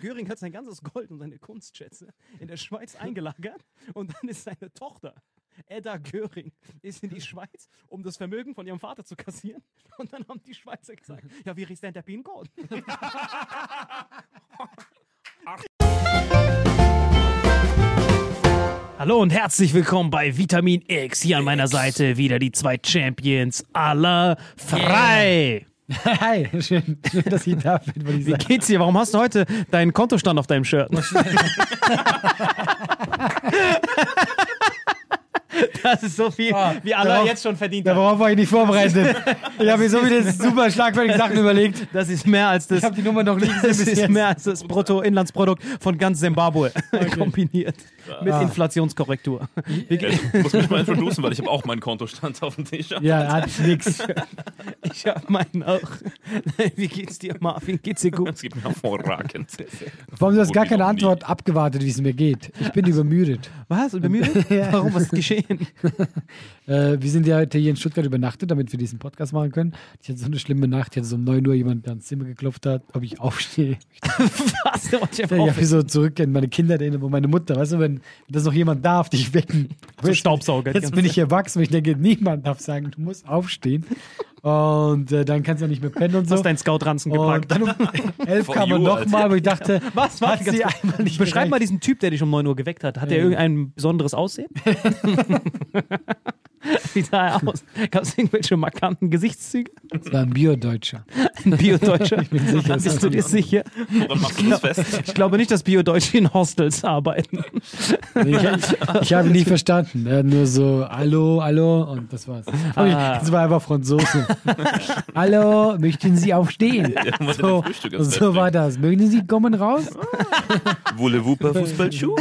Göring hat sein ganzes Gold und seine Kunstschätze in der Schweiz eingelagert und dann ist seine Tochter, Edda Göring, ist in die Schweiz, um das Vermögen von ihrem Vater zu kassieren. Und dann haben die Schweizer gesagt, ja, wie ist denn der PIN-Code? Hallo und herzlich willkommen bei Vitamin X. Hier an meiner Seite wieder die zwei Champions aller frei. Hi, schön, schön, dass ich da bin, ich Wie sagen. geht's dir? Warum hast du heute deinen Kontostand auf deinem Shirt? Das ist so viel, Ah, wie Allah jetzt schon verdient hat. Darauf war ich nicht vorbereitet. Ich habe mir so viele super schlagfertige Sachen überlegt. Das ist mehr als das. Ich habe die Nummer noch gesehen Das ist mehr als das Bruttoinlandsprodukt von ganz Zimbabwe kombiniert mit Ah. Inflationskorrektur. Geht- ich muss mich mal introducen, weil ich habe auch meinen Kontostand auf dem Tisch. Ja, hat nix. Ich hab meinen auch. Wie geht's dir, Marvin? Geht's dir gut? Es geht mir hervorragend. Vor allem, du hast gar keine. Hatte abgewartet, wie es mir geht. Ich bin übermüdet. Was? Übermüdet? Warum? Was ist geschehen? Äh, wir sind ja heute hier in Stuttgart übernachtet, damit wir diesen Podcast machen können. Ich hatte so eine schlimme Nacht. Ich hatte so um 9 Uhr jemand, der ans Zimmer geklopft hat, ob ich aufstehe. Was? Wollte ich Ja, ich so zurück in meine Kinder wo meine Mutter, weißt du, wenn das noch jemand darf, dich wecken. So Jetzt- Staubsauger. Jetzt bin ich erwachsen und ich denke, niemand darf sagen, du musst aufstehen. Und äh, dann kannst du ja nicht mehr pennen und so. Hast deinen Scout-Ranzen und gepackt. dann um elf For kam er nochmal, wo ich dachte, Was? hat ganz sie einmal nicht Beschreib mal gereicht. diesen Typ, der dich um 9 Uhr geweckt hat. Hat der Ja. irgendein besonderes Aussehen? Wie sah er aus? Gab es irgendwelche markanten Gesichtszüge? Das war ein Biodeutscher. Ein Bio-Deutscher? Ich bin sicher, Bist du dir sicher? Woran machst du das fest? Ich glaube nicht, dass Bio-Deutsche in Hostels arbeiten. Ich, ich habe ihn nicht verstanden. Er hat nur so, hallo, hallo und das war's. Ah. Das war einfach Franzose. hallo, möchten Sie aufstehen? Ja, ja So, so war das. Mögen Sie kommen raus? Voulez-vous per Fußballschuh?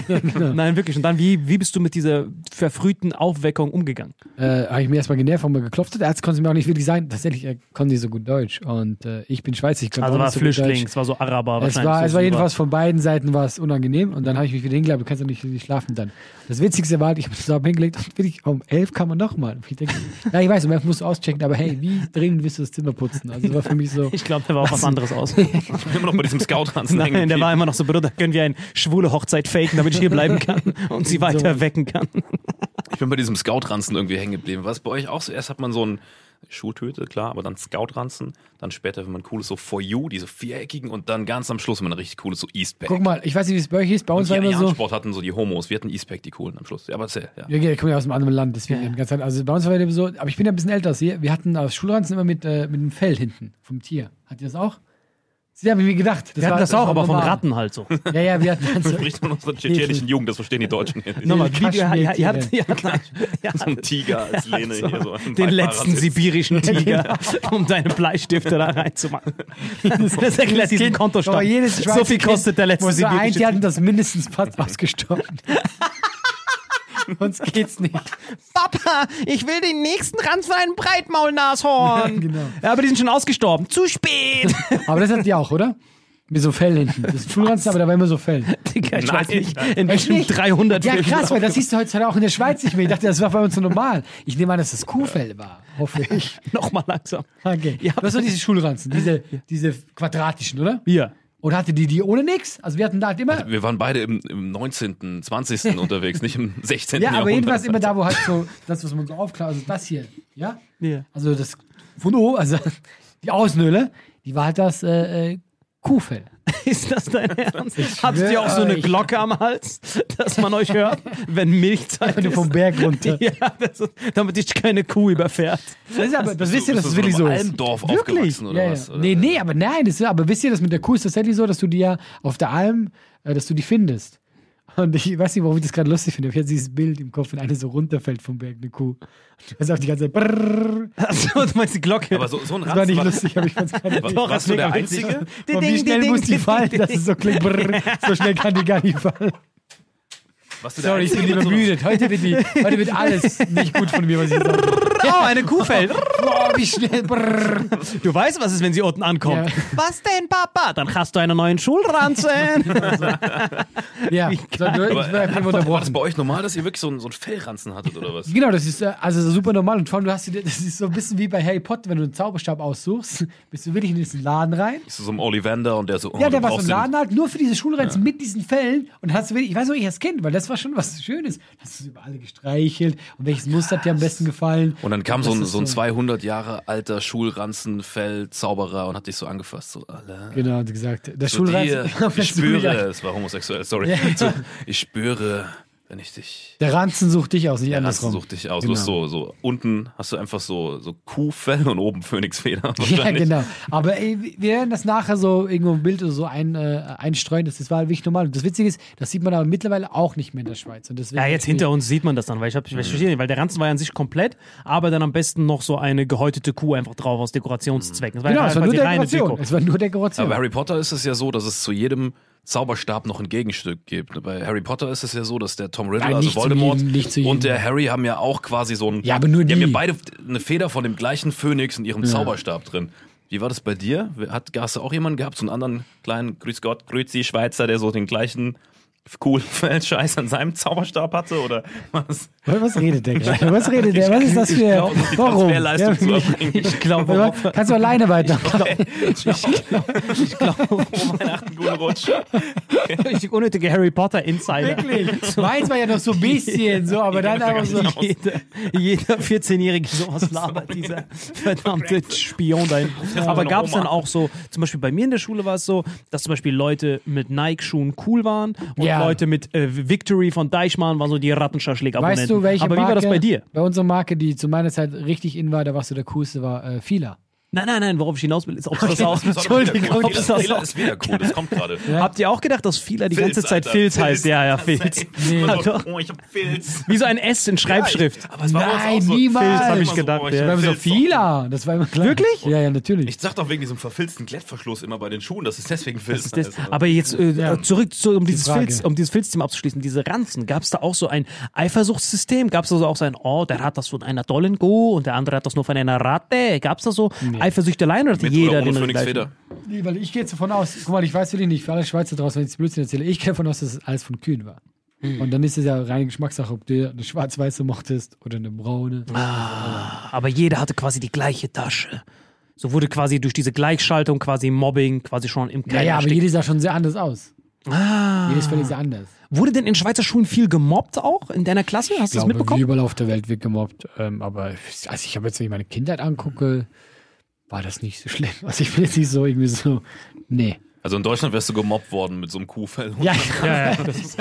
Nein, wirklich. Und dann, wie, wie bist du mit dieser verfrühten Aufweckung umgegangen? Äh, äh, habe ich mir erstmal genervt, warum er geklopft hat. Der Arzt konnte es mir auch nicht wirklich sein. Tatsächlich, er konnte nicht so gut Deutsch. Und äh, ich bin Schweizer, ich konnte Also auch war nicht so gut Flüchtling, Deutsch. es war so Araber Es war, so es war jedenfalls von beiden Seiten war es unangenehm und dann habe ich mich wieder hingelegt, du kannst ja nicht, nicht schlafen dann. Das Witzigste war, ich habe mich zusammen hingelegt und wirklich um elf kam man nochmal. Ich denke, ja, ich weiß, um elf musst du auschecken, aber hey, wie dringend willst du das Zimmer putzen? Also das war für mich so, Ich glaube, der war auch was anderes aus. Ich bin immer noch bei diesem Scout-Ranzen hängen Nein, der war immer noch so, Bruder, können wir eine schwule Hochzeit faken, damit ich hier bleiben kann und sie weiter wecken kann. Ich bin bei diesem Scout-Ranzen irgendwie hängen geblieben. Was bei euch auch so? Erst hat man so einen Schultöte, klar, aber dann Scout-Ranzen. Dann später, wenn man cooles so For You, diese viereckigen. Und dann ganz am Schluss, wenn man ein richtig cooles so Eastpack. guck mal, ich weiß nicht, wie es bei euch ist, bei uns war immer so, Sport hatten so die Homos. Wir hatten Eastpack, die coolen am Schluss. Ja, aber erzähl, ja. wir kommen ja aus einem anderen Land, deswegen Ja. die ganze Zeit, also bei uns war immer so, aber ich bin ja ein bisschen älter als ihr, wir hatten aus Schulranzen immer mit, äh, mit dem Fell hinten vom Tier. Hat ihr das auch? Sie haben mir gedacht. Wir hatten war- das auch, war aber von. Ratten halt so. Ja, ja, wir hatten dann so, Spricht von unserer tschetschenischen Jugend, das verstehen die Deutschen hier nicht. Nochmal, wie, ihr, ihr, ihr habt, ihr habt, ihr So ein Tiger als Lehne hier. So den letzten Beifahrersitz. sibirischen Tiger, um deine Bleistifte da reinzumachen. Das erklärt diesen Kontostand. So viel kostet der letzte Muss so ein, sibirische die hatten das mindestens fast ausgestorben. Sonst geht's nicht. Papa, ich will den nächsten Ranz für ein Breitmaulnashorn. Genau. Ja, aber die sind schon ausgestorben. Zu spät. Aber das hat die auch, oder? Mit so Fell hinten. Das ist Schulranzen, aber da war immer so Fell. Digga, ich Nein. weiß nicht, in nicht? 300 Ja, krass, weil das siehst du heutzutage auch in der Schweiz nicht mehr. Ich dachte, das war bei uns so normal. Ich nehme an, dass das Kuhfell war. Hoffe ich. Nochmal langsam. Okay. Ja, das waren diese Schulranzen, diese, diese quadratischen, oder? Hier. Oder hatte die die ohne nix? Also wir hatten da halt immer. Wir waren beide im, im 19., 20. unterwegs, nicht im 16. Ja, aber Jahrhundert. jedenfalls immer da, wo halt so, das, was man so aufklaut, also das hier, ja? Ja. Also das von oben, also die Außenhöhle, die war halt das äh, äh, Kuhfell. Ist das dein Ernst? Habt ihr auch so eine. Glocke am Hals, dass man euch hört, wenn Milchzeit Wenn du ist? vom Berg runter. Ja, das ist, damit dich keine Kuh überfährt. Das ist aber, das wisst ihr, dass es du wirklich so einem ist. Almdorf Wirklich? aufgewachsen oder Ja, ja. was? Oder? Nee, nee, aber nein, das ist, aber wisst ihr, das mit der Kuh ist tatsächlich so, dass du die ja auf der Alm, äh, dass du die findest. Und ich weiß nicht, warum ich das gerade lustig finde. Ich habe dieses Bild im Kopf, wenn eine so runterfällt vom Berg, eine Kuh. Und du auch die ganze Zeit. Brrrr. Achso, du meinst die Glocke. Aber so, so ein Das war nicht war- lustig, aber ich fand's gerade War- Doch, warst du der. Einzige? Und wie schnell muss die fallen, dass es so klingt. Brrrr. So schnell kann die gar nicht fallen. Sorry, ich bin übermüdet. Heute wird, die, heute wird alles nicht gut von mir, was ich sage. Oh, eine Kuh fällt. Boah, wie schnell. Brrrr. Du weißt, was ist, wenn sie unten ankommt. Ja. Was denn, Papa? Dann hast du einen neuen Schulranzen. Ja, so, ich war das bei euch normal, dass ihr wirklich so einen, so einen Fellranzen hattet oder was? Genau, das ist äh, also super normal und vor allem, du hast dir- das ist so ein bisschen wie bei Harry Potter, wenn du einen Zauberstab aussuchst, bist du wirklich in diesen Laden rein. Ist so ein Ollivander und der so, oh, Ja, der war so ein den- Laden halt, nur für diese Schulranzen mit diesen Fällen und hast du wirklich, ich weiß noch, ich als Kind, weil das war schon was Schönes. Hast du über alle gestreichelt und welches Muster hat dir am besten gefallen? Und dann kam so ein, so ein 200 Jahre alter Schulranzenfell-Zauberer und hat dich so angefasst. So, alle. Genau, hat gesagt, der Zu Schulranzen. dir, ich spüre, es war homosexuell, sorry. Ja. So, ich spüre, wenn ich dich. Der Ranzen sucht dich aus, nicht Der Ranzen andersrum. sucht dich aus. Genau. Du hast so, so unten hast du einfach so, so Kuhfell und oben Phönixfeder. Ja, genau. Aber ey, wir werden das nachher so irgendwo im Bild oder so ein, äh, einstreuen. Das, das war wirklich normal. Und das Witzige ist, das sieht man aber mittlerweile auch nicht mehr in der Schweiz. Und deswegen Ja, jetzt hinter uns sieht man das dann, weil ich, hab, ich verstehe nicht, weil der Ranzen war ja an sich komplett, aber dann am besten noch so eine gehäutete Kuh einfach drauf aus Dekorationszwecken. Das war Genau, ja es war nur Dekoration. Deko. Es war nur Dekoration. Aber bei Harry Potter ist es ja so, dass es zu jedem Zauberstab noch ein Gegenstück gibt. Bei Harry Potter ist es ja so, dass der Tom Riddle, Nein, also Voldemort jedem, und der Harry haben ja auch quasi so ein. Ja, aber nur Die haben die. ja beide eine Feder von dem gleichen Phönix in ihrem Zauberstab drin. Wie war das bei dir? Hat, hast du auch jemanden gehabt, so einen anderen kleinen, grüß Gott, grüezi Schweizer, der so den gleichen coolen Scheiß an seinem Zauberstab hatte? Oder was? Was redet der gerade? Was redet der? Was ist das für. glaub, um Warum? Wirklich. erbringen. Ich glaube, Kannst du alleine weiter. ich glaube, Frohe Weihnachten, guten Rutsch. richtig unnötige Harry Potter Insider. Wirklich. Meins war ja noch so ein bisschen so, aber dann einfach so. Jeder, jeder 14-Jährige sowas labert, dieser verdammte Spion dahin. Aber gab es dann auch so, zum Beispiel bei mir in der Schule war es so, dass zum Beispiel Leute mit Nike-Schuhen cool waren und Ja. Leute mit äh, Victory von Deichmann waren so die Rattenschaschlik-Abonnenten. Weißt du, welche Aber wie Marke, war das bei dir? Bei unserer Marke, die zu meiner Zeit richtig in war, da warst du der coolste, war äh, Fila. Nein, nein, nein, worauf ich hinaus will, ist, ob das auch. Entschuldigung, ob das das Fehler auch. ist wieder cool, das kommt gerade. Habt ihr auch gedacht, dass Fehler die ganze Zeit Filz heißt? Ja, ja, Filz. Oh, ich hab Filz. Wie so ein S in Schreibschrift. Aber es Nein, auch so. niemals. Filz hab ich gedacht, ja. hab war immer so vieler. Das war immer klar. Wirklich? Ja, ja, natürlich. Ich sag doch wegen diesem verfilzten Klettverschluss immer bei den Schuhen, das ist deswegen Filz. Das, heißt. aber jetzt äh, zurück zu, um dieses. Filz, um dieses Filzthema abzuschließen, diese Ranzen, gab es da auch so ein Eifersuchtssystem? Gab es also auch so ein, oh, der hat das von einer tollen Kuh und der andere hat das nur von einer Ratte? Gab es da so Eifersüchteleien oder hatte Mit jeder oder ohne den Phoenix gleichen? Feder. Nee, weil ich gehe jetzt davon aus, guck mal, ich weiß wirklich nicht, für alle Schweizer draußen, wenn ich jetzt Blödsinn erzähle, ich gehe davon aus, dass es alles von Kühen war. Und dann ist es ja reine Geschmackssache, ob du eine schwarz-weiße mochtest oder eine braune. Aber jeder hatte quasi die gleiche Tasche. So wurde quasi durch diese Gleichschaltung quasi Mobbing quasi schon im Ja, Keim ja, aber erstickt. jedes sah schon sehr anders aus. ah. Jedes völlig sehr anders. Wurde denn in Schweizer Schulen viel gemobbt auch in deiner Klasse? Hast du Ich das glaube, wie mitbekommen? überall auf der Welt wird gemobbt. Ähm, aber also ich habe jetzt, wenn ich meine Kindheit angucke, war das nicht so schlimm. Also ich bin jetzt nicht so irgendwie so, nee. Also in Deutschland wärst du gemobbt worden mit so einem Kuhfell. Ja, Ja, ja, das ist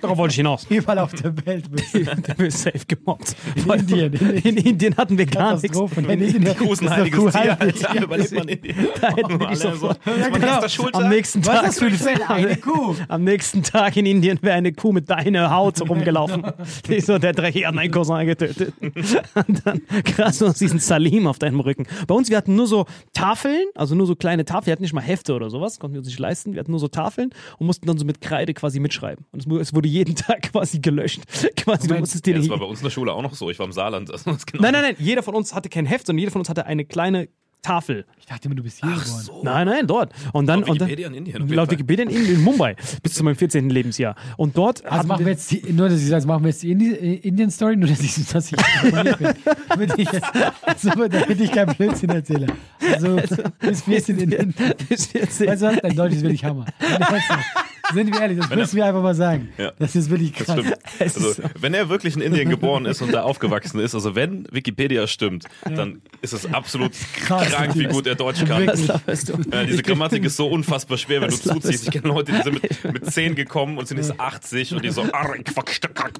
Darauf wollte ich hinaus. überall auf der Welt. bist du. Du bist safe gemobbt. In Indien. In Indien hatten wir gar nichts. Katastrophe. In Indien Kuh ist ein heiliges Kuh Tier. Alter. Überlebt man in die. Da hätten wir die so, ist mein erster Schultag. Am nächsten Was Tag. ist das? Eine Kuh. Am nächsten Tag in Indien wäre eine Kuh mit deiner Haut rumgelaufen. Die ist so, der Dreckige hat meinen Cousin getötet. Und dann krass, du hast diesen Salim auf deinem Rücken. Bei uns, wir hatten nur so Tafeln, also nur so kleine Tafeln. Wir hatten nicht mal Hefte oder sowas, konnten wir uns nicht leisten. Wir hatten nur so Tafeln und mussten dann so mit Kreide quasi mitschreiben. Und es, wurde jeden Tag quasi gelöscht. Quasi, du musstest dir Ja, das war bei uns in der Schule auch noch so. Ich war im Saarland. Also genau Nein, nein, nein, jeder von uns hatte kein Heft, sondern jeder von uns hatte eine kleine Tafel. Ich dachte immer, du bist hier geboren. Nein, nein, dort. Und dann, Laut und dann Wikipedia in Indien Laut. Wikipedia in, Indien, in Mumbai bis zu meinem 14. Lebensjahr. Und dort Also machen wir jetzt die, nur, dass ich sage, machen wir jetzt die Indi äh, Indien-Story, nur dass ich, dass ich informiert bin. Damit ich, jetzt, also, damit ich kein Blödsinn erzähle. Also, bis 14 in Indien. bis 14. Weißt du was? Dein Deutsch ist wirklich Hammer. Sind wir ehrlich, das müssen wir einfach mal sagen. Ja. Das ist wirklich Das krass. Also, wenn er wirklich in Indien geboren ist und da aufgewachsen ist, also wenn Wikipedia stimmt, dann ist es absolut Krass. krank, wie gut er Deutsch kann. Ja, diese Grammatik ist so unfassbar schwer, wenn du zuziehst. ich. Ich kenne Leute, die sind mit, mit 10 gekommen und sind jetzt 80 und die so, "Arr, quack, stack, kack."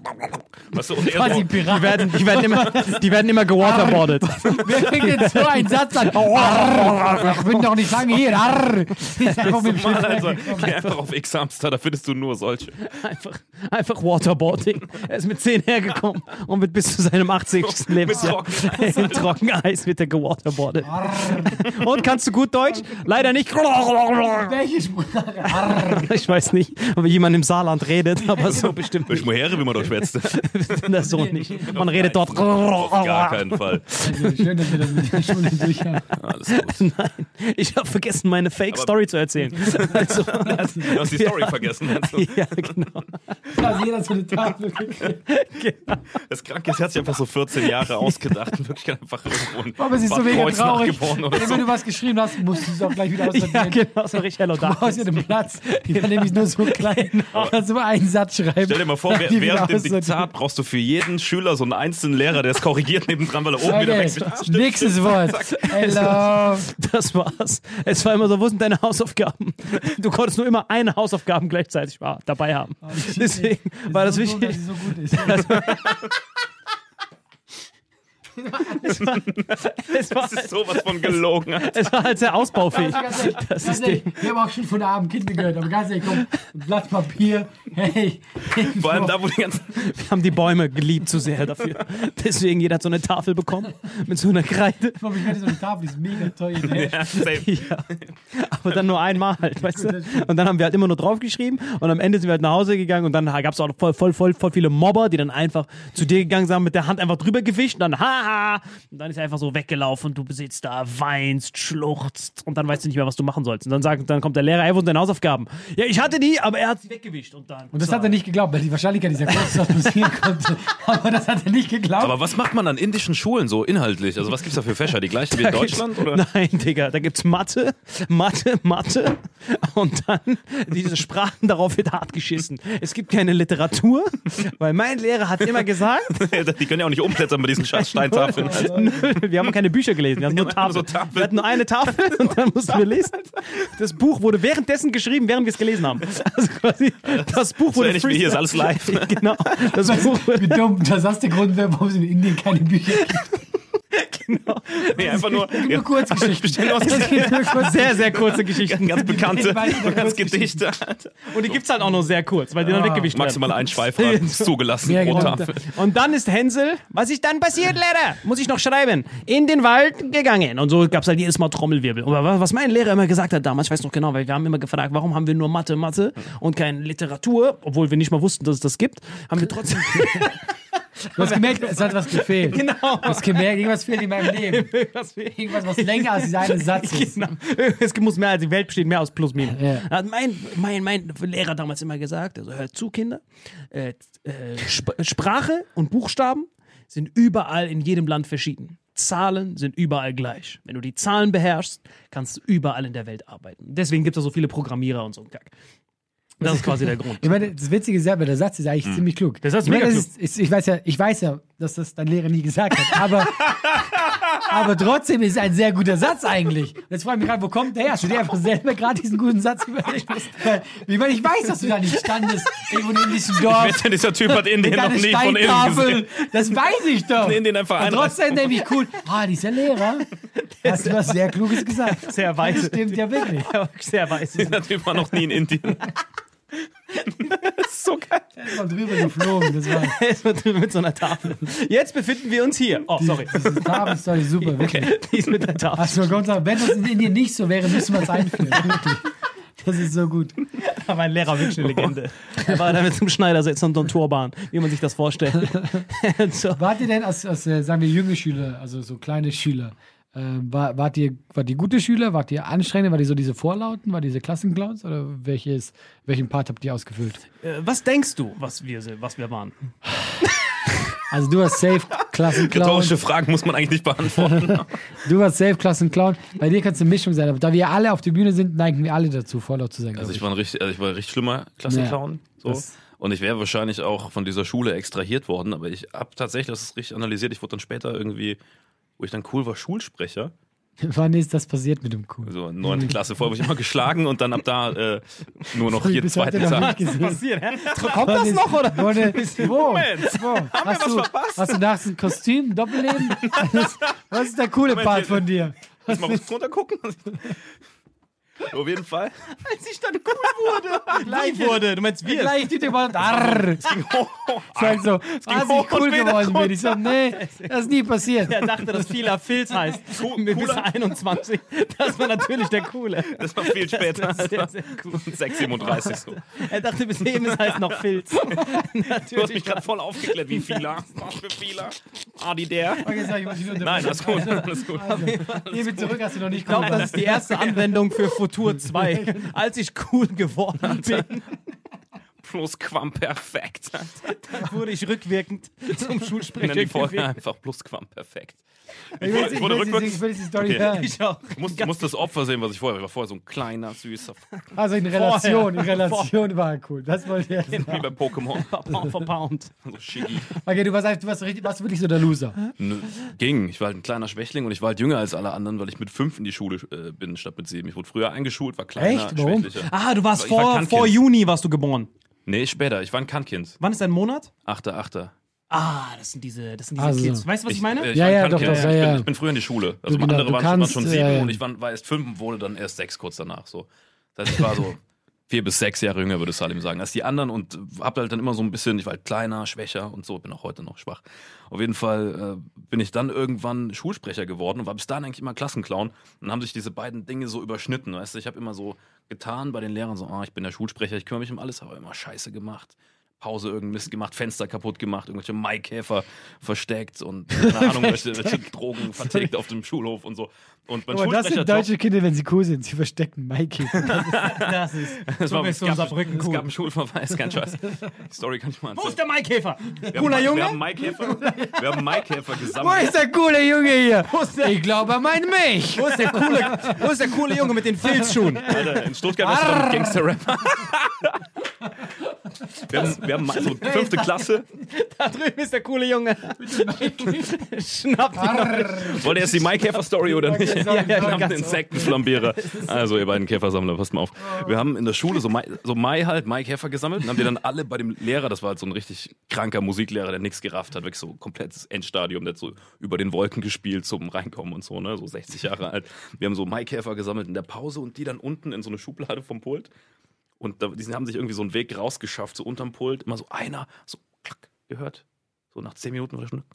weißt du, und er so, Die werden, die werden immer, die werden immer gewaterboardet. Wer fängt jetzt so einen Satz an? Arr, ich bin doch nicht lange hier. Also, weggekommen. geh einfach auf X-Hamster, da findest du nur solche. Einfach, einfach Waterboarding. Er ist mit 10 hergekommen und wird bis zu seinem 80. Lebensjahr in Trockeneis wird er gewaterboardet. Und kannst du gut Deutsch? Leider nicht. Welche Sprache? Ich weiß nicht, ob jemand im Saarland redet, aber so bestimmt Ich muss her, wie man da schwätzt. das so nicht. Man redet dort. Auf gar keinen Fall. Schön, dass wir das mit der Schule durch haben. Alles gut. Nein, ich habe vergessen, meine Fake-Story zu erzählen. Also, Du hast die Story vergessen. du? ja, genau. Da hat jeder so eine Tafel gekriegt. Das Kranke ist, er hat sich einfach so 14 Jahre ausgedacht und wirklich einfach irgendwo Aber es ist so mega Kreuz traurig. Wenn so. du was geschrieben hast, musst du es auch gleich wieder aussortieren. Ja, genau, so richtig Hello Du brauchst ja den Platz. Die war nämlich nur so klein. Kannst du mal einen Satz schreiben. Stell dir mal vor, wer- wieder während dem. Diktat brauchst du für jeden Schüler so einen einzelnen Lehrer, der es korrigiert nebendran, weil er oben wieder Okay, weggeht. Ah, stimmt, nächstes. Wort. Hello. Das war's. Es war immer so, wo sind deine Hausaufgaben? Du konntest nur immer eine Hausaufgaben gleichzeitig war- dabei haben. Deswegen war das so wichtig. dass sie so gut ist. Es war, Das ist sowas von gelogen. Alter. es war halt sehr ausbaufähig. Ganz ehrlich, Das ganz ist ehrlich, wir haben auch schon von der armen Kinder gehört, aber ganz ehrlich, komm, ein Blatt Papier, hey. Vor allem da, wo die ganzen. Wir haben die Bäume geliebt zu sehr dafür. Deswegen jeder hat so eine Tafel bekommen mit so einer Kreide. Ich wette, so eine Tafel die ist mega teuer. Ja. Ja. Aber dann nur einmal halt, weißt du? Und dann haben wir halt immer nur draufgeschrieben und am Ende sind wir halt nach Hause gegangen und dann gab es auch voll, voll, voll, voll viele Mobber, die dann einfach zu dir gegangen sind, mit der Hand einfach drüber gewischt und dann haha und dann ist er einfach so weggelaufen und du sitzt da, weinst, schluchzt und dann weißt du nicht mehr, was du machen sollst. Und dann sagt, dann kommt der Lehrer, ey, wo sind deine Hausaufgaben? Ja, ich hatte die, aber er hat sie weggewischt und dann. Und das hat er nicht geglaubt, weil die Wahrscheinlichkeit ist ja groß, dass das passieren konnte. Aber das hat er nicht geglaubt. Aber was macht man an indischen Schulen so inhaltlich? Also was gibt's da für Fächer? Die gleichen wie in Deutschland? Oder? Nein, Digga, da gibt's Mathe, Mathe, Mathe und dann diese Sprachen, darauf wird hart geschissen. Es gibt keine Literatur, weil mein Lehrer hat immer gesagt, Die können ja auch nicht umblättern bei diesen scheiß Steintafeln. Wir haben keine Bücher gelesen, wir haben nur Wir haben nur Tafeln. so Tafeln. Wir hatten nur eine Tafel und dann mussten wir lesen. Das Buch wurde währenddessen geschrieben, während wir es gelesen haben. Also quasi, das Buch So wurde ähnlich wie hier ist alles live. Genau, das Buch wurde dumm, das ist der Grund, warum es in Indien keine Bücher gibt. Nee, einfach nur. Nur Ja, Kurzgeschichten. nur Es gibt kurz- Sehr, sehr kurze Geschichten. ganz bekannte, ganz Gedichte. Und die gibt's halt auch nur sehr kurz, weil die dann Ah. weggewischt werden. Maximal ein Schweifrad ist zugelassen Ja, pro genau. Tafel. Und dann ist Hänsel, was ist dann passiert, Lehrer? Muss ich noch schreiben. In den Wald gegangen. Und so gab's halt jedes Mal Trommelwirbel. Aber wa- was mein Lehrer immer gesagt hat damals, ich weiß noch genau, weil wir haben immer gefragt, warum haben wir nur Mathe, Mathe und keine Literatur, obwohl wir nicht mal wussten, dass es das gibt, haben wir trotzdem. Du hast gemerkt, es hat was gefehlt. genau. Du hast gemerkt, irgendwas fehlt in meinem Leben. Irgendwas, was länger als dieser eine Satz ist. Genau. Es muss mehr als die Welt besteht mehr aus Plus Minus. Ja. Hat mein, mein, mein Lehrer damals immer gesagt, also hört zu, Kinder, äh, äh, Sp Sprache und Buchstaben sind überall in jedem Land verschieden. Zahlen sind überall gleich. Wenn du die Zahlen beherrschst, kannst du überall in der Welt arbeiten. Deswegen gibt es so viele Programmierer und so einen Kack. Das ist quasi der Grund. Ich meine, das Witzige ist ja, aber der Satz ist eigentlich ziemlich klug. Der Satz ist ich meine, mega das ist, ist, ich, weiß ja, ich weiß ja, dass das dein Lehrer nie gesagt hat, aber, aber trotzdem ist es ein sehr guter Satz eigentlich. Und Jetzt frage ich mich gerade, wo kommt der her? Hast du dir einfach selber gerade diesen guten Satz überlegt? Ich meine, ich weiß, dass du da nicht standest, irgendwo in indischen Dorf. Wette, dieser Typ hat Indien noch nie von innen gesehen. Das weiß ich doch. In Indien einfach Und trotzdem denke ich, cool, ah, dieser Lehrer, hast du was sehr Kluges gesagt. Sehr weiß. Stimmt ja wirklich. Sehr weiß. Dieser Typ war noch nie in Indien. das ist so geil. Mal drüber geflogen, das war Erstmal drüber mit so einer Tafel. Jetzt befinden wir uns hier. Oh, sorry. diese Tafel-Story super, wirklich. Die ist mit der Tafel. Achso, Gott sei Dank, wenn das in Indien nicht so wäre, müssen wir es einführen. Wirklich. Das ist so gut. mein Lehrer wirklich eine Legende. Er war da mit so einem Schneidersitz und so einem Turban, wie man sich das vorstellt. so. Wart ihr denn als, als äh, sagen wir, junge Schüler, also so kleine Schüler, ähm, war, wart, ihr, wart ihr gute Schüler? Wart ihr anstrengend? Wart ihr so diese Vorlauten? War diese Klassenclowns? Oder welches, welchen Part habt ihr ausgefüllt? Äh, Was denkst du, was wir, was wir waren? Also du warst safe Klassenclown. Rhetorische Fragen muss man eigentlich nicht beantworten. Du warst safe Klassenclown. Bei dir kann es eine Mischung sein. Aber da wir alle auf der Bühne sind, neigen wir alle dazu, Vorlaut zu sein. Also glaub ich war ein richtig, also ich war ein richtig schlimmer Klassenclown. so. das- Und ich wäre wahrscheinlich auch von dieser Schule extrahiert worden, aber ich habe tatsächlich, das ist richtig analysiert, ich wurde dann später irgendwie, wo ich dann cool war, Schulsprecher. Wann ist das passiert mit dem Cool? Also in neunte Klasse. Vorher wurde ich immer geschlagen und dann ab da äh, nur noch jeden zweiten noch Tag. nicht gesehen. Passiert, hä? Kommt das noch, oder? Wurde, wo? Moment. wo? Hast, du, hast du nachts ein Kostüm, Doppelleben? Was- Was ist der coole Moment, Part von dir? Lass mal was drunter gucken. Auf jeden Fall. Als ich dann cool wurde. Wie wurde? Du meinst wir? Gleich die über Arr. Sag so, als hoch ich und cool geworden bin. Ich so, nee, das ist nie passiert. Er dachte, dass Fila Filz heißt. Mit bis 21. Das war natürlich der Coole. Das war viel später. Das war sehr, sehr cool. 6,37 so. Er dachte bis eben, es heißt noch Filz. Du hast mich gerade voll aufgeklärt, wie Fila. Was für Fila? Adi der. Okay, sag ich, muss dich Nein, alles gut, alles gut. Geh zurück, hast du noch nicht Ich glaube, das ist die erste Anwendung für Futur 2, als ich cool geworden bin. Plusquamperfekt. wurde ich rückwirkend zum Ich Schulsprecher nenne die Folge einfach Plusquamperfekt. Ich Ich will, wurde, ich ich wurde will, rückwärts. ich will die Story Okay. hören. Ich auch. Muss, muss das Opfer sehen, was ich vorher war. Ich war vorher so ein kleiner, süßer, Also in Relation, in Vorher. Relation war er cool. Das wollte ich jetzt wie sagen. bei Pokémon. Pound for Pound. So Shiggy. Okay, du warst, einfach- du warst, richtig, warst wirklich so der Loser. Nö, Ging. Ich war halt ein kleiner Schwächling und ich war halt jünger als alle anderen, weil ich mit fünf in die Schule äh, bin statt mit sieben. Ich wurde früher eingeschult, war kleiner, Echt? Warum? schwächlicher. Ah, du warst war vor, vor Juni warst du geboren. Nee, später. Ich war ein Kantkind. Wann ist dein Monat? Achter, Achter. Ah, das sind diese, das sind diese Also. Kids. Weißt du, was ich, meine? äh, Ja, war ein ja, doch, Kantkind. doch, ja, ich, bin, ja. ich bin früher in die Schule. Also genau, andere du waren, kannst, waren schon ja, sieben ja. und ich war, war erst fünf und wurde dann erst sechs kurz danach. So. Das heißt, ich war so vier bis sechs Jahre jünger, würde Salim sagen, als die anderen und hab halt dann immer so ein bisschen, ich war halt kleiner, schwächer und so, bin auch heute noch schwach. Auf jeden Fall äh, bin ich dann irgendwann Schulsprecher geworden und war bis dahin eigentlich immer Klassenclown. Und dann haben sich diese beiden Dinge so überschnitten. Weißt du, ich habe immer so getan bei den Lehrern, so, ah, ich bin der Schulsprecher, ich kümmere mich um alles, aber immer Scheiße gemacht. Pause irgendeinen Mist gemacht, Fenster kaputt gemacht, irgendwelche Maikäfer versteckt und keine Ahnung, welche, welche Drogen vertickt auf dem Schulhof und so. Und mein Aber das sind deutsche Kinder, wenn sie cool sind. Sie verstecken Mikey. Das ist. es, war, es, so gab, Saarbrücken es cool. gab einen Schulverweis, kein Scheiß. Die Story kann ich mal Wo ist erzählen. der Maikäfer? Cooler haben, Junge? Wir haben Maikäfer, wir haben Maikäfer Wo gesammelt. ist der coole Junge hier? ist Ich glaube an meinen Mich. Wo ist der coole, wo ist der coole Junge mit den Filzschuhen? Alter, in Stuttgart du dann Gangster-Rapper. Wir haben, wir haben so fünfte Klasse. Da drüben ist der coole Junge. Schnapp ihn. Wollt ihr jetzt die Maikäfer-Story oder nicht? Ja, ja, Wir haben ganz den Insektenflambierer. Also, ihr beiden Käfersammler, passt mal auf. Wir haben in der Schule so Mai, so Mai halt, Maikäfer gesammelt und haben die dann alle bei dem Lehrer, das war halt so ein richtig kranker Musiklehrer, der nichts gerafft hat, wirklich so komplettes Endstadium, der hat so über den Wolken gespielt zum Reinkommen und so, ne, so 60 Jahre alt. Wir haben so Maikäfer gesammelt in der Pause und die dann unten in so eine Schublade vom Pult. Und da, die haben sich irgendwie so einen Weg rausgeschafft, so unterm Pult, immer so einer, so klack, gehört. So nach 10 Minuten oder Stunde,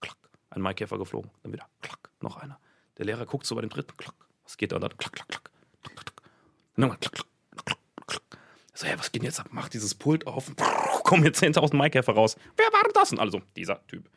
klack, ein Maikäfer geflogen. Dann wieder, klack, noch einer. Der Lehrer guckt so bei dem dritten, klack, was geht da? Und dann, klack, klack, klack, klack, klack. Und nochmal, klack, klack, klack, klack. Ich So, hey, was geht denn jetzt ab? Mach dieses Pult auf. Kommen hier 10.000 Maikäfer raus. Wer war denn das? Und alle so, dieser Typ.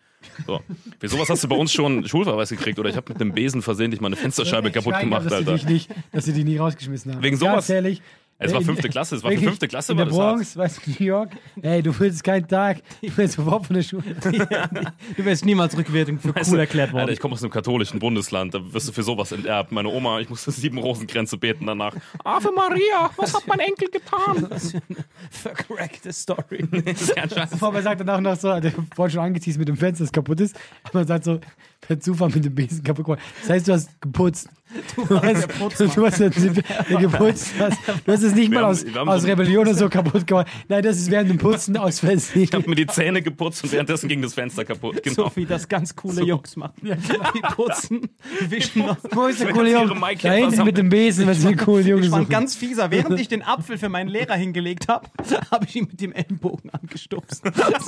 So. Für sowas hast du bei uns schon Schulverweis gekriegt oder ich habe mit dem Besen versehentlich mal eine Fensterscheibe kaputt Schwein, gemacht, Alter. Dich nicht, dass sie die nie rausgeschmissen haben. Wegen Ganz sowas? ehrlich. Es war fünfte Klasse, es war für wirklich, fünfte Klasse, In war der. Bronx, weißt du, New York. Ey, du willst keinen Tag. Du willst sofort von der Schule. Du wirst niemals rückwärtigend für Weißt cool du, erklärt worden. Alter, ich komme aus einem katholischen Bundesland, da wirst du für sowas enterbt. Meine Oma, ich musste sieben Rosenkränze beten danach. Ave Maria, was hat mein Enkel getan? Vercrackte Story. Das ist kein Scheiß. Aber man sagt danach noch so, der vorhin schon angeteased mit dem Fenster, das kaputt ist. Und man sagt so, per Zufall mit dem Besen kaputt gemacht. Das heißt, du hast geputzt. Du, hast, der Putzmann. du hast den, den geputzt. Hast, du hast es nicht Wir mal aus, haben aus so- Rebellion oder so kaputt gemacht. Nein, das ist während dem Putzen aus Versehen. Ich habe mir die Zähne geputzt und währenddessen ging das Fenster kaputt. Genau. So wie das ganz coole Jungs machen. Die putzen, wischen. Wo ist der coole Junge? Da hinten mit dem Besen, wenn sie einen coolen Jungen Ich war ein ganz fieser. Während ich den Apfel für meinen Lehrer hingelegt habe, habe ich ihn mit dem Ellenbogen angestupst.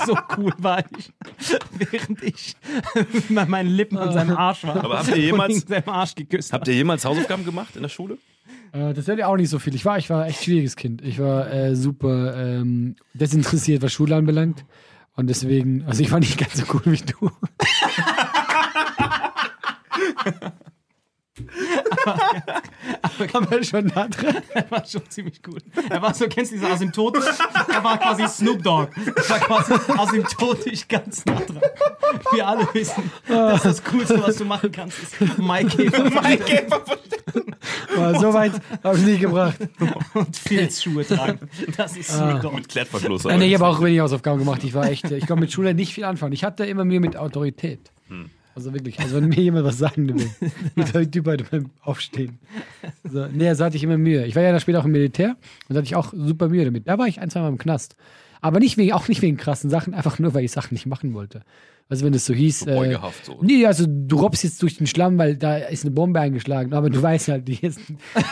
So cool war ich. Während ich mit meinen Lippen an seinem Arsch war. Aber habt ihr jemals- seinem Arsch geküsst Habt ihr jemals Hausaufgaben gemacht in der Schule? Äh, das hört ja auch nicht so viel. Ich war, ich war echt schwieriges Kind. Ich war äh, super ähm, desinteressiert, was Schule anbelangt. Und deswegen, also ich war nicht ganz so cool wie du. Aber schon nah dran. Er war schon ziemlich cool. Er war so, kennst du diese Asymptote? Er war quasi Snoop Dogg. Er war quasi asymptotisch ganz nah dran. Wir alle wissen, dass das Coolste, was du machen kannst, ist Mike Käfer Mike Käfer Aber so weit habe ich nicht gebracht. und Filzschuhe tragen. Das ist Snoop Dogg. mit Klettverschluss. Äh, nee, ich habe auch wenig Hausaufgaben gemacht. Ich war echt, ich konnte mit Schule nicht viel anfangen. Ich hatte immer Mühe mit Autorität. Also wirklich, also wenn mir jemand was sagen will, mit der Typ heute beim Aufstehen. So, nee, also hatte ich immer Mühe. Ich war ja dann später auch im Militär und da hatte ich auch super Mühe damit. Da war ich ein, zwei Mal im Knast. Aber nicht wegen, auch nicht wegen krassen Sachen, einfach nur, weil ich Sachen nicht machen wollte. Also wenn es so hieß. So Beugehaft so. Nee, also du robbst jetzt durch den Schlamm, weil da ist eine Bombe eingeschlagen. Aber du weißt halt, hier ist,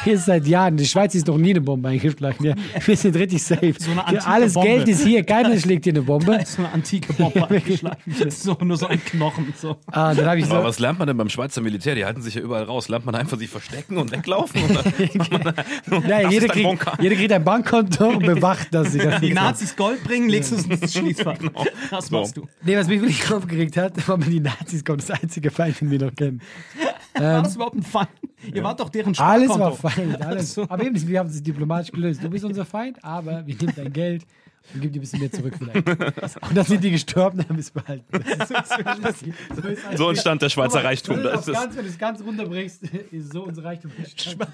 hier ist seit Jahren, in der Schweiz ist noch nie eine Bombe eingeschlagen. Ja, wir sind richtig safe. So eine Ja, Alles Bombe. Geld ist hier, keiner schlägt dir eine Bombe. So eine antike Bombe eingeschlagen. So, nur so ein Knochen. So. Ah, dann habe ich so. Aber was lernt man denn beim Schweizer Militär? Die halten sich ja überall raus. Lernt man einfach sich verstecken und weglaufen? Oder macht man da, Ja, das jeder, ist kriegt, jeder kriegt ein Bankkonto und bewacht das. Die. Nazis Gold bringen, legst du es ins Schließfach. Das machst du. Nee, was mich wirklich aufgeregt hat, war, wenn die Nazis kommen, das einzige Feind, den wir noch kennen. War das überhaupt ein Feind? Ihr wart doch deren Alles Sparkonto. war Feind, alles. So. Aber eben, wir haben es diplomatisch gelöst. Du bist unser Feind, aber wir nehmen dein Geld und geben dir ein bisschen mehr zurück vielleicht. Und dann sind die gestorben, dann haben wir es behalten. Das ist so, so, ist alles. So entstand der Schweizer Reichtum. Wenn du Das auf ist ganz, wenn du es ganz runterbrichst, ist so unser Reichtum entstanden.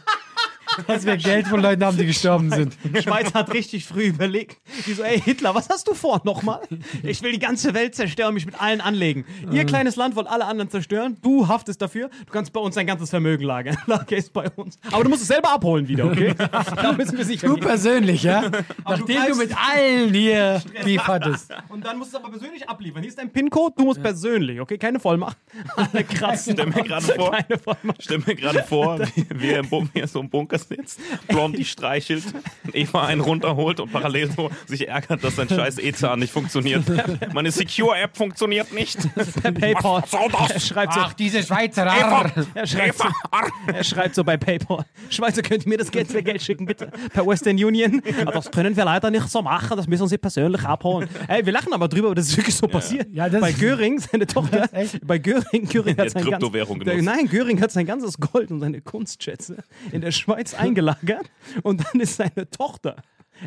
Dass wir Geld von Leuten haben, die gestorben sind. Die Schweiz hat richtig früh überlegt. Die so, ey Hitler, was hast du vor nochmal? Ich will die ganze Welt zerstören, mich mit allen anlegen. Ihr kleines Land wollt alle anderen zerstören. Du haftest dafür. Du kannst bei uns dein ganzes Vermögen lagern. Lager ist bei uns. Aber du musst es selber abholen wieder, okay? Da müssen wir sicher Du gehen. persönlich, ja? du Nachdem du greifst- mit allen hier Beef hattest. Und dann musst du es aber persönlich abliefern. Hier ist dein PIN-Code, du musst persönlich, okay? Keine Vollmacht. Alle kratzen. Stell mir gerade vor, Keine Vollmacht. stell mir gerade vor, wie, wie er er so im Bunker sitzt, Blondie streichelt, Eva einen runterholt und parallel so sich ärgert, dass sein scheiß E-Zahn nicht funktioniert. Meine Secure-App funktioniert nicht. Per PayPal. Was soll das? Er schreibt so, Ach, diese Schweizer. Eva, er schreibt so, Eva, arr. Er schreibt so bei PayPal. Schweizer, könnt ihr mir das Geld für Geld schicken, bitte? Per Western Union. Aber das können wir leider nicht so machen. Das müssen Sie persönlich abholen. Ey, wir lachen aber drüber, aber das ist wirklich so passiert. Ja, das- bei Göring, seine Tochter, bei Göring, Göring Der hat sein ganz, Kryptowährung der. Nein, Göring hat sein ganzes Gold und seine Kunstschätze in der Schweiz eingelagert. Und dann ist seine Tochter,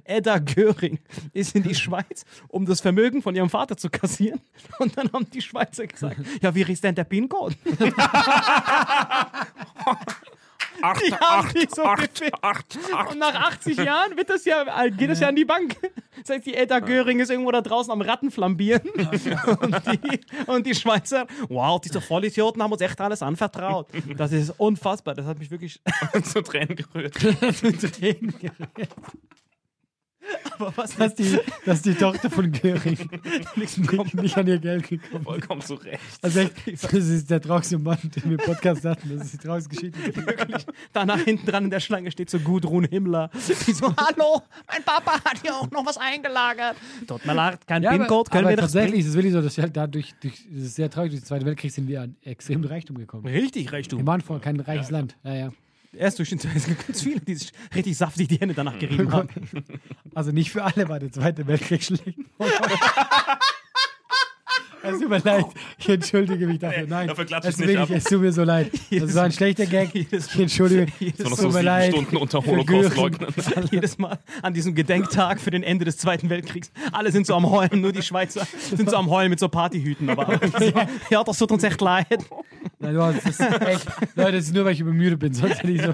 Edda Göring, ist in die Schweiz, um das Vermögen von ihrem Vater zu kassieren. Und dann haben die Schweizer gesagt, ja, wie ist denn der PIN-Code? acht, Die haben die so acht, ungefähr. acht, acht. Und nach 80 Jahren wird das ja, geht das ja an die Bank. Das heißt, die Edda Göring ist irgendwo da draußen am Ratten flambieren. Und die, und die Schweizer, wow, diese Vollidioten haben uns echt alles anvertraut. Das ist unfassbar. Das hat mich wirklich zu Tränen gerührt. Tränen gerührt. Aber was Dass die, dass die Tochter von Göring nicht, nicht an ihr Geld gekommen ist. Vollkommen zu Recht. Also echt, das ist der traurigste Mann, den wir im Podcast hatten. Das ist die traurigste Geschichte. wirklich. Danach hinten dran in der Schlange steht so Gudrun Himmler. Die so, hallo, mein Papa hat hier auch noch was eingelagert. Tut mir leid, kein Ja, PIN-Code, können aber wir das tatsächlich ist es wirklich so, dass wir halt dadurch, durch, das ist sehr traurig, durch den Zweiten Weltkrieg sind wir an extremen Reichtum gekommen. Richtig, recht Wir waren vorher kein reiches Land. Ja, ja. Erst durch den es gibt ganz viele, die sich richtig saftig die Hände danach gerieben haben. Also nicht für alle war der Zweite Weltkrieg schlecht. Es tut mir leid, ich entschuldige mich dafür. Nein, dafür klatsche es, ich nicht ab. es tut mir so leid. Das war ein schlechter Gag. Ich entschuldige. Noch Es so tut mir leid. Stunden unter Für Holocaust Göring. leugnen. Jedes Mal an diesem Gedenktag für den Ende des Zweiten Weltkriegs. Alle sind so am Heulen, nur die Schweizer sind so am Heulen mit so Partyhüten. Aber ja, das tut uns echt leid. Nein, du hast- das ist echt, Leute, das ist nur, weil ich übermüdet bin. Sonst hätte ich so.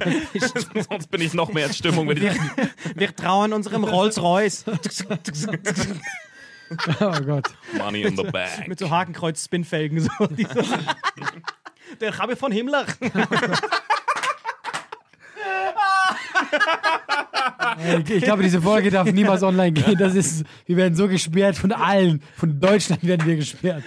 Sonst bin ich noch mehr in Stimmung. Wenn ich, Wir trauen unserem Rolls-Royce Oh Gott. Money in the bag. mit so Hakenkreuz-Spinfelgen. So. Der habe von Himmler. Ey, Ich glaube, diese Folge darf niemals online gehen. Das ist, wir werden so gesperrt von allen. Von Deutschland werden wir gesperrt.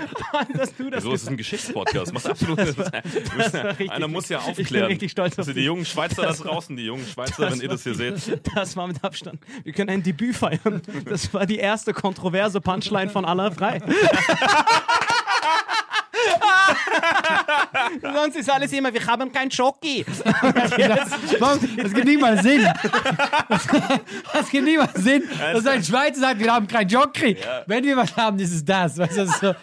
Dass du das So, es ist ein Geschichtspodcast. Macht absolut das richtig- Einer muss ja ich bin aufklären. richtig stolz auf also die dich. jungen Schweizer da draußen, die jungen Schweizer, wenn ihr das hier seht. Das war mit Abstand. Wir können ein Debüt feiern. Das war die erste kontroverse Punchline von aller frei. Sonst ist alles immer, wir haben kein Schoki. Das gibt niemals Sinn. Das, gibt niemals Sinn, dass ein Schweizer sagt, wir haben kein Jockey. Wenn wir was haben, ist es das. Weißt du, das, ist so,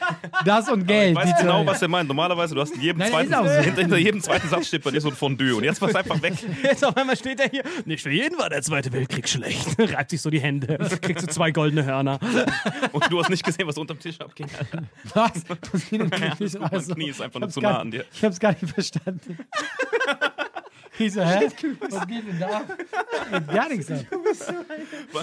das und Geld. Ich weiß genau, was er meint. Normalerweise, du hast in jedem Nein, zweiten, hinter, hinter jedem zweiten Satz steht bei dir so ein Fondue. Und jetzt war es einfach weg. Jetzt auf einmal steht er hier. Nicht für jeden war der Zweite Weltkrieg schlecht. Reibt sich so die Hände. Kriegst du zwei goldene Hörner. Und du hast nicht gesehen, was unterm Tisch abging. Was? Das. Ja, das Also, mein Knie ist einfach ich nur zu nah an dir. Ich hab's gar nicht verstanden. Ich so, hä? Was geht denn da? ab? Geht Gar nichts ab.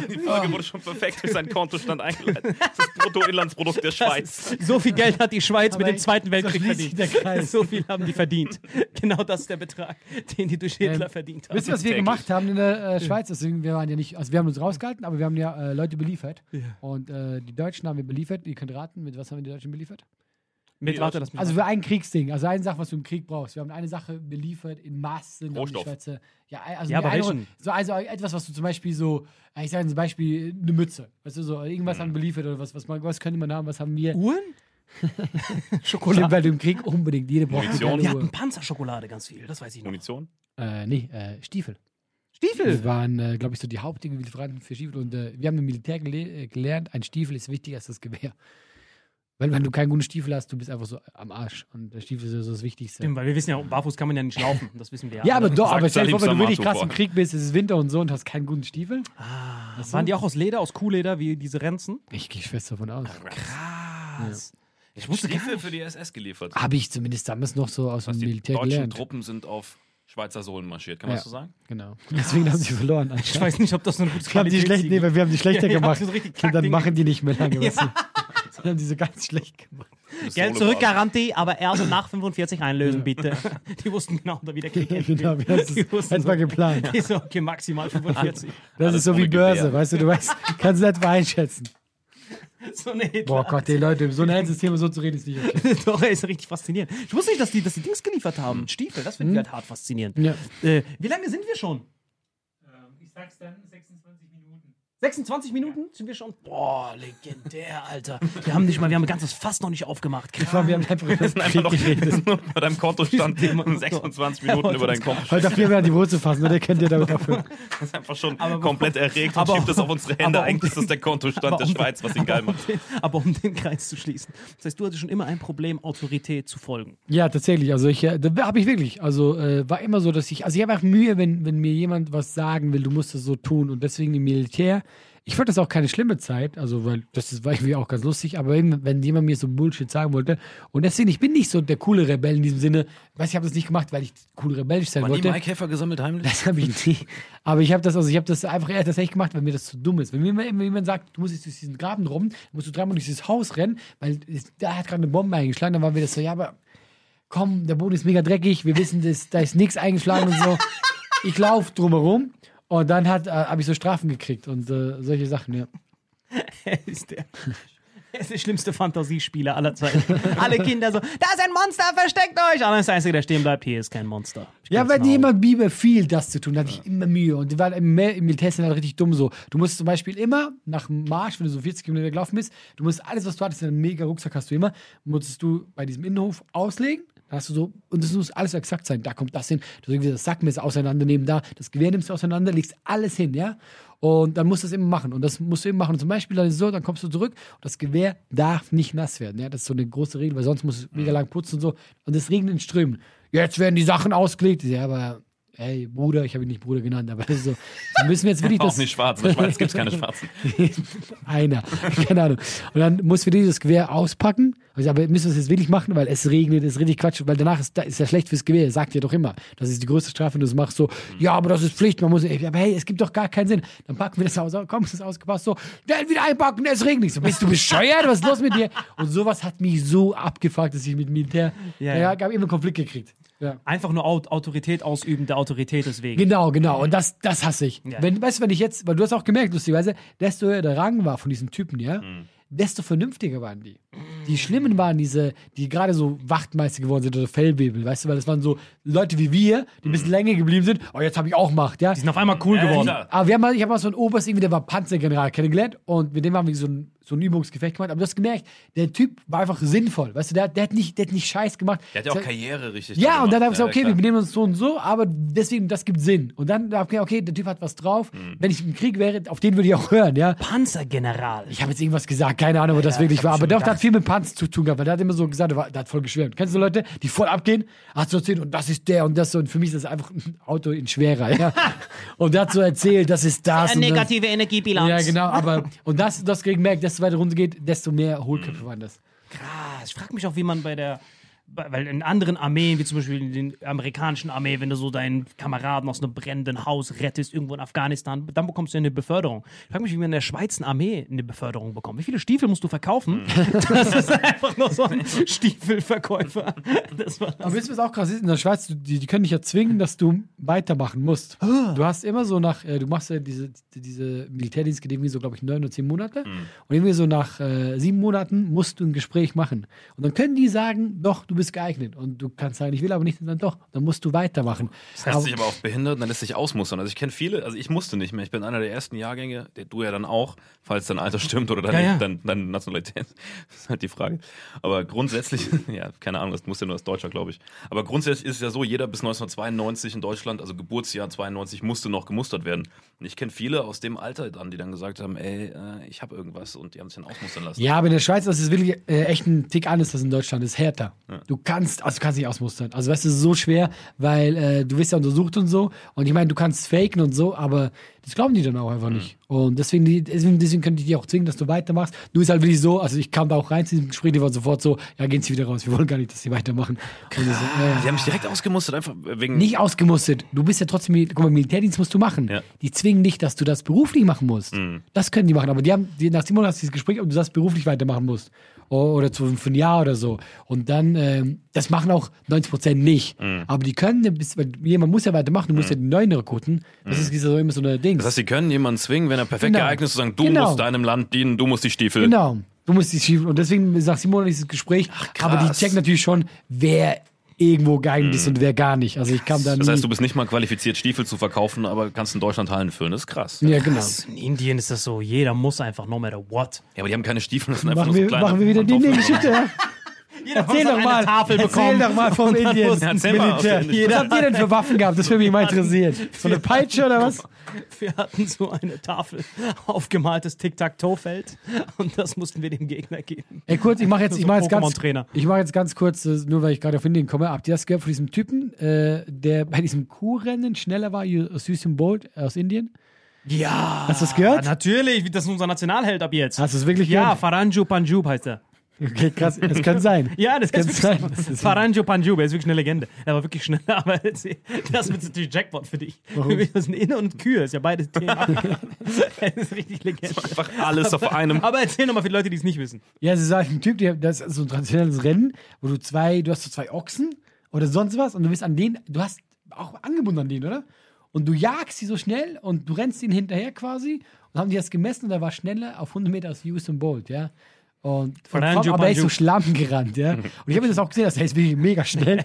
Die Folge wurde schon perfekt durch seinen Kontostand eingeleitet. Das ist das Bruttoinlandsprodukt der Schweiz. So viel Geld hat die Schweiz mit Aber dem Zweiten Weltkrieg verdient. der Kreis. So viel haben die verdient. Genau das ist der Betrag, den die durch Hitler verdient haben. Wisst ihr, was wir Täglich. gemacht haben in der äh, Schweiz? Deswegen, wir waren ja nicht, also wir haben uns rausgehalten, aber wir haben ja äh, Leute beliefert. Und äh, die Deutschen haben wir beliefert. Ihr könnt raten, mit was haben wir die Deutschen beliefert? Mit, warte, das Also für ein Kriegsding, also eine Sache, was du im Krieg brauchst. Wir haben eine Sache beliefert in die Rohstoff. Ja, also, Ja, nee, aber eine- so also etwas, was du zum Beispiel so, äh, ich sage zum Beispiel eine Mütze, weißt du so, irgendwas Mhm. haben beliefert oder was, was, man- was könnte man haben, was haben wir? Uhren? Stimmt, Schokolade. weil du im Krieg unbedingt jede braucht eine Munition. Uhr. hatten Panzerschokolade ganz viel, das weiß ich noch. Munition? Äh, nee, äh, Stiefel. Stiefel. Das waren, äh, glaube ich, so die hauptigen Lieferanten für Stiefel. Und äh, wir haben im Militär gele äh, gelernt, ein Stiefel ist wichtiger als das Gewehr. Weil wenn du keinen guten Stiefel hast, du bist einfach so am Arsch. Und der Stiefel ist so das Wichtigste. Stimmt, weil wir wissen ja, barfuß kann man ja nicht laufen. Das wissen wir ja. Ja, aber doch, aber stell dir vor, wenn du wirklich krass im Krieg bist, es ist Winter und so und hast keinen guten Stiefel. Ah, Waren die auch aus Leder, aus Kuhleder, wie diese Renzen? Ich gehe fest davon aus. Krass. Ich wusste Stiefel für die SS geliefert. Habe ich zumindest damals noch so aus dem Was die Militär deutschen gelernt. Truppen sind auf Schweizer Sohlen marschiert. Kann man Ja. das so sagen? Genau. Deswegen haben sie verloren. Ich weiß nicht, ob das so ein gutes Wir haben die schlecht, nee, weil wir haben die schlechter Ja, ja, gemacht. so richtig und dann machen die nicht mehr lange. Wir haben die so ganz schlecht gemacht. Geld Solo- zurückgarantie, aber erst nach 45 einlösen, bitte. Die wussten genau, wie der Krieg genau, wir haben Die es so. geplant. Die so, okay, maximal 45. Das Alles ist so wie Börse, Gewehr. weißt du, du weißt, kannst nicht mal einschätzen. So Boah Gott, ey Leute, so ein ernstes Thema so zu reden ist nicht okay. Doch, er ist richtig faszinierend. Ich wusste nicht, dass die, dass die Dings geliefert haben. Stiefel, das finde ich halt hart faszinierend. Ja. Äh, wie lange sind wir schon? Ich sag's dann 26 Minuten. 26 Minuten sind wir schon? Boah, legendär, Alter. Wir haben nicht mal, wir haben ein ganzes Fass noch nicht aufgemacht. War, wir haben einfach über das Einfach noch geredet. bei deinem Kontostand 26 Minuten über dein Konto. Heute auf jeden Fall die Wurzel fassen, oder könnt ihr damit aufhören? Das ist einfach schon Aber- komplett erregt und aber- schiebt es auf unsere Hände. aber um Eigentlich ist das der Kontostand aber der um- Schweiz, was ihn geil macht. Den, aber um den Kreis zu schließen. Das heißt, du hattest schon immer ein Problem, Autorität zu folgen. Ja, tatsächlich. Also ich, äh, da habe ich wirklich. Also äh, war immer so, dass ich, also ich habe auch Mühe, wenn, wenn mir jemand was sagen will, du musst das so tun. Und deswegen im Militär, ich fand das auch keine schlimme Zeit, also weil das ist, war irgendwie auch ganz lustig, aber wenn, wenn jemand mir so Bullshit sagen wollte und deswegen, ich bin nicht so der coole Rebell in diesem Sinne, weiß ich habe das nicht gemacht, weil ich cool rebellisch sein War nie wollte. Mike Heffer gesammelt heimlich? Das habe ich nie. Aber ich habe das, also ich habe das einfach eher tatsächlich gemacht, weil mir das zu dumm ist. Wenn mir wenn jemand sagt, du musst jetzt durch diesen Graben rum, musst du dreimal durch dieses Haus rennen, weil es, da hat gerade eine Bombe eingeschlagen, dann war mir das so, ja, aber komm, der Boden ist mega dreckig, wir wissen, das, da ist nichts eingeschlagen und so. Ich laufe drumherum und dann hat, äh, habe ich so Strafen gekriegt und äh, solche Sachen, ja. Er ist der. Er ist der schlimmste Fantasiespieler aller Zeiten. Alle Kinder so, da ist ein Monster, versteckt euch! Aber das Einzige, der stehen bleibt, hier ist kein Monster. Ich Ja, weil dir immer Biber viel das zu tun, da hatte ich immer Mühe. Und die waren im, im Militärdienst halt richtig dumm so. Du musst zum Beispiel immer nach dem Marsch, wenn du so 40 Kilometer gelaufen bist, du musst alles, was du hattest, in einem mega Rucksack hast du immer, musstest du bei diesem Innenhof auslegen. Da hast du so, und das muss alles exakt sein. Da kommt das hin. Du irgendwie das Sackmesser auseinandernehmen, da, das Gewehr nimmst du auseinander, legst alles hin, ja. Und dann musst du es immer machen. Und das musst du eben machen. Und zum Beispiel dann ist es so, dann kommst du zurück und das Gewehr darf nicht nass werden. Ja, das ist so eine große Regel, weil sonst musst du mega lang putzen und so. Und es regnet in Strömen. Jetzt werden die Sachen ausgelegt. Ja, aber hey, Bruder, ich habe ihn nicht Bruder genannt, aber das ist so, so müssen wir jetzt wirklich Auch das. nicht schwarz. In Schweiz gibt es keine Schwarzen. Einer, keine Ahnung. Und dann muss wir dieses Gewehr auspacken. Also, aber müssen wir es jetzt wirklich machen, weil es regnet, ist richtig Quatsch, weil danach ist, ist ja schlecht fürs Gewehr, sagt ihr doch immer. Das ist die größte Strafe, wenn du es machst, so, ja, aber das ist Pflicht, man muss, aber hey, es gibt doch gar keinen Sinn. Dann packen wir das aus, komm, es ist ausgepasst, so, schnell wieder einpacken, es regnet. Ich so, bist du bescheuert? Was ist los mit dir? Und sowas hat mich so abgefuckt, dass ich mit Militär, Ja, ja, ja. habe immer einen Konflikt gekriegt. Ja. Einfach nur Aut Autorität ausüben, der Autorität deswegen. Genau, genau. Und das, das hasse ich. Ja. Wenn, weißt du, wenn ich jetzt, weil du hast auch gemerkt, lustigerweise, desto höher der Rang war von diesen Typen, ja, desto vernünftiger waren die. Die Schlimmen waren diese, die gerade so Wachtmeister geworden sind oder Feldwebel, weißt du, weil das waren so Leute wie wir, die ein bisschen länger geblieben sind. Oh, jetzt habe ich auch Macht, ja. Die sind auf einmal cool Ja, geworden. Aber wir haben mal, ich habe mal so einen Oberst, irgendwie, der war Panzergeneral kennengelernt und mit dem haben wir so ein, so ein Übungsgefecht gemacht. Aber du hast gemerkt, der Typ war einfach sinnvoll, weißt du, der, der, hat, nicht, der hat nicht Scheiß gemacht. Der hat ja auch Das- Karriere richtig. ja, da und dann gemacht. habe ich gesagt, okay, Ja, wir benehmen uns so und so, aber deswegen, das gibt Sinn. Und dann habe ich gesagt, okay, der Typ hat was drauf. Mhm. Wenn ich im Krieg wäre, auf den würde ich auch hören, ja. Panzergeneral. Ich habe jetzt irgendwas gesagt, keine Ahnung, wo das wirklich war. Aber doch, der hat viel mit Panzer zu tun gehabt, weil der hat immer so gesagt, der, war, der hat voll geschwärmt. Kennst du Leute, die voll abgehen? Hast du erzählt, und das ist der und das so. Und für mich ist das einfach ein Auto in schwerer, ja. und der hat so erzählt, das ist das. und das. Energiebilanz. Ja, genau, aber, und das, das kriegen merkt, desto weiter runter geht, desto mehr Hohlköpfe waren das. Krass. Ich frage mich auch, wie man bei der. Weil in anderen Armeen, wie zum Beispiel in den amerikanischen Armee, wenn du so deinen Kameraden aus einem brennenden Haus rettest, irgendwo in Afghanistan, dann bekommst du eine Beförderung. Ich frage mich, wie man in der Schweiz eine Armee eine Beförderung bekommt. Wie viele Stiefel musst du verkaufen? Das ist einfach nur so ein Stiefelverkäufer. Das war Aber wisst ihr, was auch krass ist? In der Schweiz, die, die können dich ja zwingen, dass du weitermachen musst. Du hast immer so nach, äh, du machst ja diese, diese Militärdienst geht irgendwie so, glaube ich, neun oder zehn Monate. Und irgendwie so nach äh, sieben Monaten musst du ein Gespräch machen. Und dann können die sagen, doch, du bist geeignet. Und du kannst sagen, ich will aber nicht, dann doch. Dann musst du weitermachen. Das lässt sich aber auch behindert und dann lässt sich ausmustern. Also ich kenne viele, also ich musste nicht mehr. Ich bin einer der ersten Jahrgänge, der, du ja dann auch, falls dein Alter stimmt oder deine, Ja, ja. Dein, deine Nationalität. Das ist halt die Frage. Aber grundsätzlich, ja, keine Ahnung, das muss ja nur als Deutscher, glaube ich. Aber grundsätzlich ist es ja so, jeder bis 1992 in Deutschland, also Geburtsjahr 92, musste noch gemustert werden. Und ich kenne viele aus dem Alter dann, die dann gesagt haben, ey, äh, ich habe irgendwas und die haben sich dann ausmustern lassen. Ja, aber in der Schweiz das ist wirklich äh, echt ein Tick anders als in Deutschland. Das ist härter. Du kannst, also du kannst nicht ausmustern. Also weißt du, es ist so schwer, weil äh, du wirst ja untersucht und so. Und ich meine, du kannst faken und so, aber das glauben die dann auch einfach nicht. Und deswegen, deswegen, deswegen können die auch zwingen, dass du weitermachst. Du ist halt wirklich so, also ich kam da auch rein zu diesem Gespräch, die waren sofort so, ja, gehen Sie wieder raus, wir wollen gar nicht, dass Sie weitermachen. So, ja. Die haben mich direkt ausgemustert, einfach wegen. Nicht ausgemustert. Du bist ja trotzdem, guck mal, Militärdienst musst du machen. Ja. Die zwingen dich, dass du das beruflich machen musst. Das können die machen, aber die haben, die, nach Simon hast du dieses Gespräch, ob du das beruflich weitermachen musst. Oder zu, für ein Jahr oder so. Und dann, ähm, das machen auch 90 Prozent nicht. Aber die können, jemand muss ja weitermachen, du musst ja die neuen rekruten. Das ist so immer so eine Ding. Das heißt, sie können jemanden zwingen, wenn er perfekt Genau. geeignet ist, zu sagen, du Genau. musst deinem Land dienen, du musst die Stiefel. Genau. Du musst die schieben. Und deswegen sagt Simon dieses Gespräch. aber die checken natürlich schon, wer irgendwo geeignet ist und wer gar nicht. Also ich kam da Das heißt, du bist nicht mal qualifiziert, Stiefel zu verkaufen, aber kannst in Deutschland Hallen füllen. Das ist krass. ja, genau. In Indien ist das so, jeder muss einfach, no matter what. Ja, aber die haben keine Stiefel, das sind einfach Machen nur wir, so kleine machen wir wieder die. Geschichte, ja? Jeder Erzähl doch mal, Tafel erzähl bekommen. doch mal vom Indien. Ja, erzähl mal aus der Militär. Was habt ihr denn für Waffen gehabt? Das würde mich mal interessieren. So eine Peitsche oder was? Wir hatten so eine Tafel aufgemaltes Tic-Tac-Toe-Feld und das mussten wir dem Gegner geben. Ey, kurz, ich mache jetzt, ich mach jetzt ganz, ich mach jetzt ganz kurz, äh, nur weil ich gerade auf Indien komme. Habt ihr das gehört von diesem Typen, äh, der bei diesem Kuhrennen schneller war, Usain Bolt aus Indien? Ja. Hast du es gehört? Natürlich, das ist unser Nationalheld ab jetzt. Hast du es wirklich ja, gehört? Faranju Panjub heißt er. Okay, krass. Das kann sein. Ja, das, Kann ist sein. wirklich Das ist- Faranju Panjub, er ist wirklich eine Legende. Er war wirklich schnell, aber das wird natürlich Jackpot für dich. Warum? Das sind Inne und Kühe, ist ja beides Thema. das ist richtig Legende. Einfach alles auf einem. Aber erzähl nochmal für die Leute, die es nicht wissen. Ja, es ist halt ein Typ, der, das ist so ein traditionelles Rennen, wo du zwei, du hast so zwei Ochsen oder sonst was und du bist an denen, du hast auch angebunden an denen, oder? Und du jagst sie so schnell und du rennst ihnen hinterher quasi und haben die das gemessen und er war schneller auf 100 Meter als Usain Bolt, ja. Und, und Fernando komm, aber er ist so. Schlamm gerannt, ja. Und ich habe das auch gesehen, dass er ist wirklich mega schnell.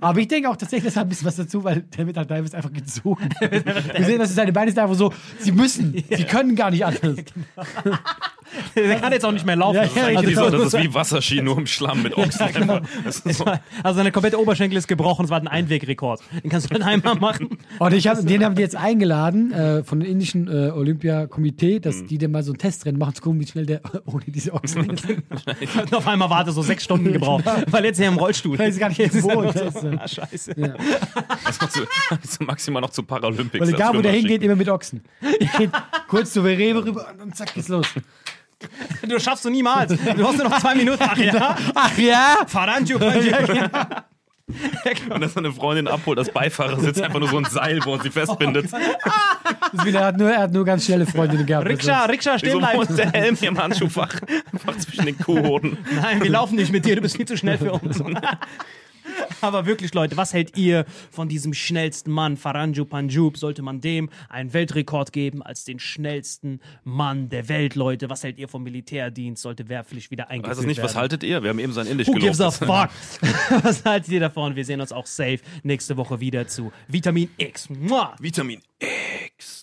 Aber ich denke auch tatsächlich, das hat ein bisschen was dazu, weil der halt teilweise einfach gezogen. Wir sehen, dass seine Beine sind einfach so, sie müssen, sie können gar nicht anders. Der kann jetzt auch nicht mehr laufen. Ja, Das ist ja, Das ist, genau. so, das ist wie Wasserski, nur im Schlamm mit Ochsen. einfach. Das ist so. Also seine komplette Oberschenkel ist gebrochen, es war ein Einwegrekord. Den kannst du dann einmal machen. Und ich hab, den haben die jetzt eingeladen äh, von dem indischen äh, Olympiakomitee, Mhm. dass die dann mal so ein Testrennen machen, zu gucken, wie schnell der ohne diese Ochsen ist. Und auf einmal warte so sechs Stunden gebraucht, weil jetzt hier im Rollstuhl. Ist gar nicht Jetzt ist gewohnt, du. ah, scheiße. Das machst du, das ist maximal noch zu Paralympics. Weil egal, wo der hingeht, immer mit Ochsen. Ich geht kurz zu Rewe rüber und dann zack, geht's los. Du schaffst du niemals. Du hast nur noch zwei Minuten. Ach ja. Ach ja? Faranju schicken. Und dann seine Freundin abholt, das Beifahrersitz einfach nur so ein Seil, wo er sie festbindet. Wieder, er, hat nur, er hat nur ganz schnelle Freundinnen gehabt. Rikscha, Rikscha, stehen Wieso bleiben. muss der Helm hier im Handschuhfach einfach zwischen den Kuhhoden? Nein, wir laufen nicht mit dir, du bist viel zu schnell für uns. Aber wirklich, Leute, was hält ihr von diesem schnellsten Mann, Faranju Panjub? Sollte man dem einen Weltrekord geben als den schnellsten Mann der Welt, Leute? Was hält ihr vom Militärdienst? Sollte wehrpflichtig wieder eingeführt Weiß es nicht, werden? was haltet ihr? Wir haben eben sein Indisch Who gelobt. gives a fuck? was haltet ihr davon? Wir sehen uns auch safe nächste Woche wieder zu Vitamin X. Mua. Vitamin X.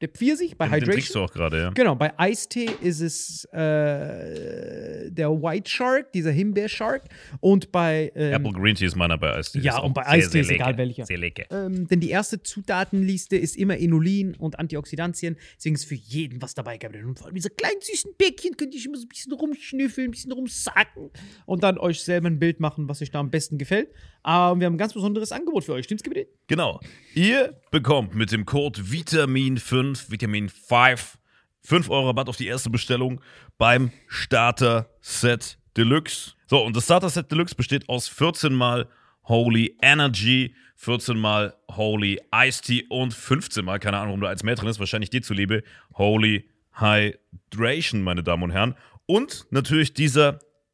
der Pfirsich bei Den, den trinkst Hydration. du auch gerade, ja. Genau, bei Eistee ist es äh, der White Shark, dieser Himbeer-Shark. Und bei ähm, Apple Green Tea ist meiner bei Eistee. Ja, und bei sehr, Eistee sehr ist lecker. egal welcher. Sehr lecker. ähm, denn die erste Zutatenliste ist immer Inulin und Antioxidantien. Deswegen ist für jeden was dabei, Gabriel. Und vor allem diese kleinen süßen Bäckchen könnt ihr immer so ein bisschen rumschnüffeln, ein bisschen rumsacken und dann euch selber ein Bild machen, was euch da am besten gefällt. Aber wir haben ein ganz besonderes Angebot für euch. Stimmt's, Gabriel? Genau. Ihr bekommt mit dem Code Vitamin5, Vitamin 5, 5 Euro Rabatt auf die erste Bestellung beim Starter Set Deluxe. So, und das Starter Set Deluxe besteht aus 14 mal Holy Energy, 14 mal Holy Ice Tea und 15 mal, keine Ahnung, warum da eins mehr drin ist, wahrscheinlich dir zuliebe, Holy Hydration, meine Damen und Herren. Und natürlich dieser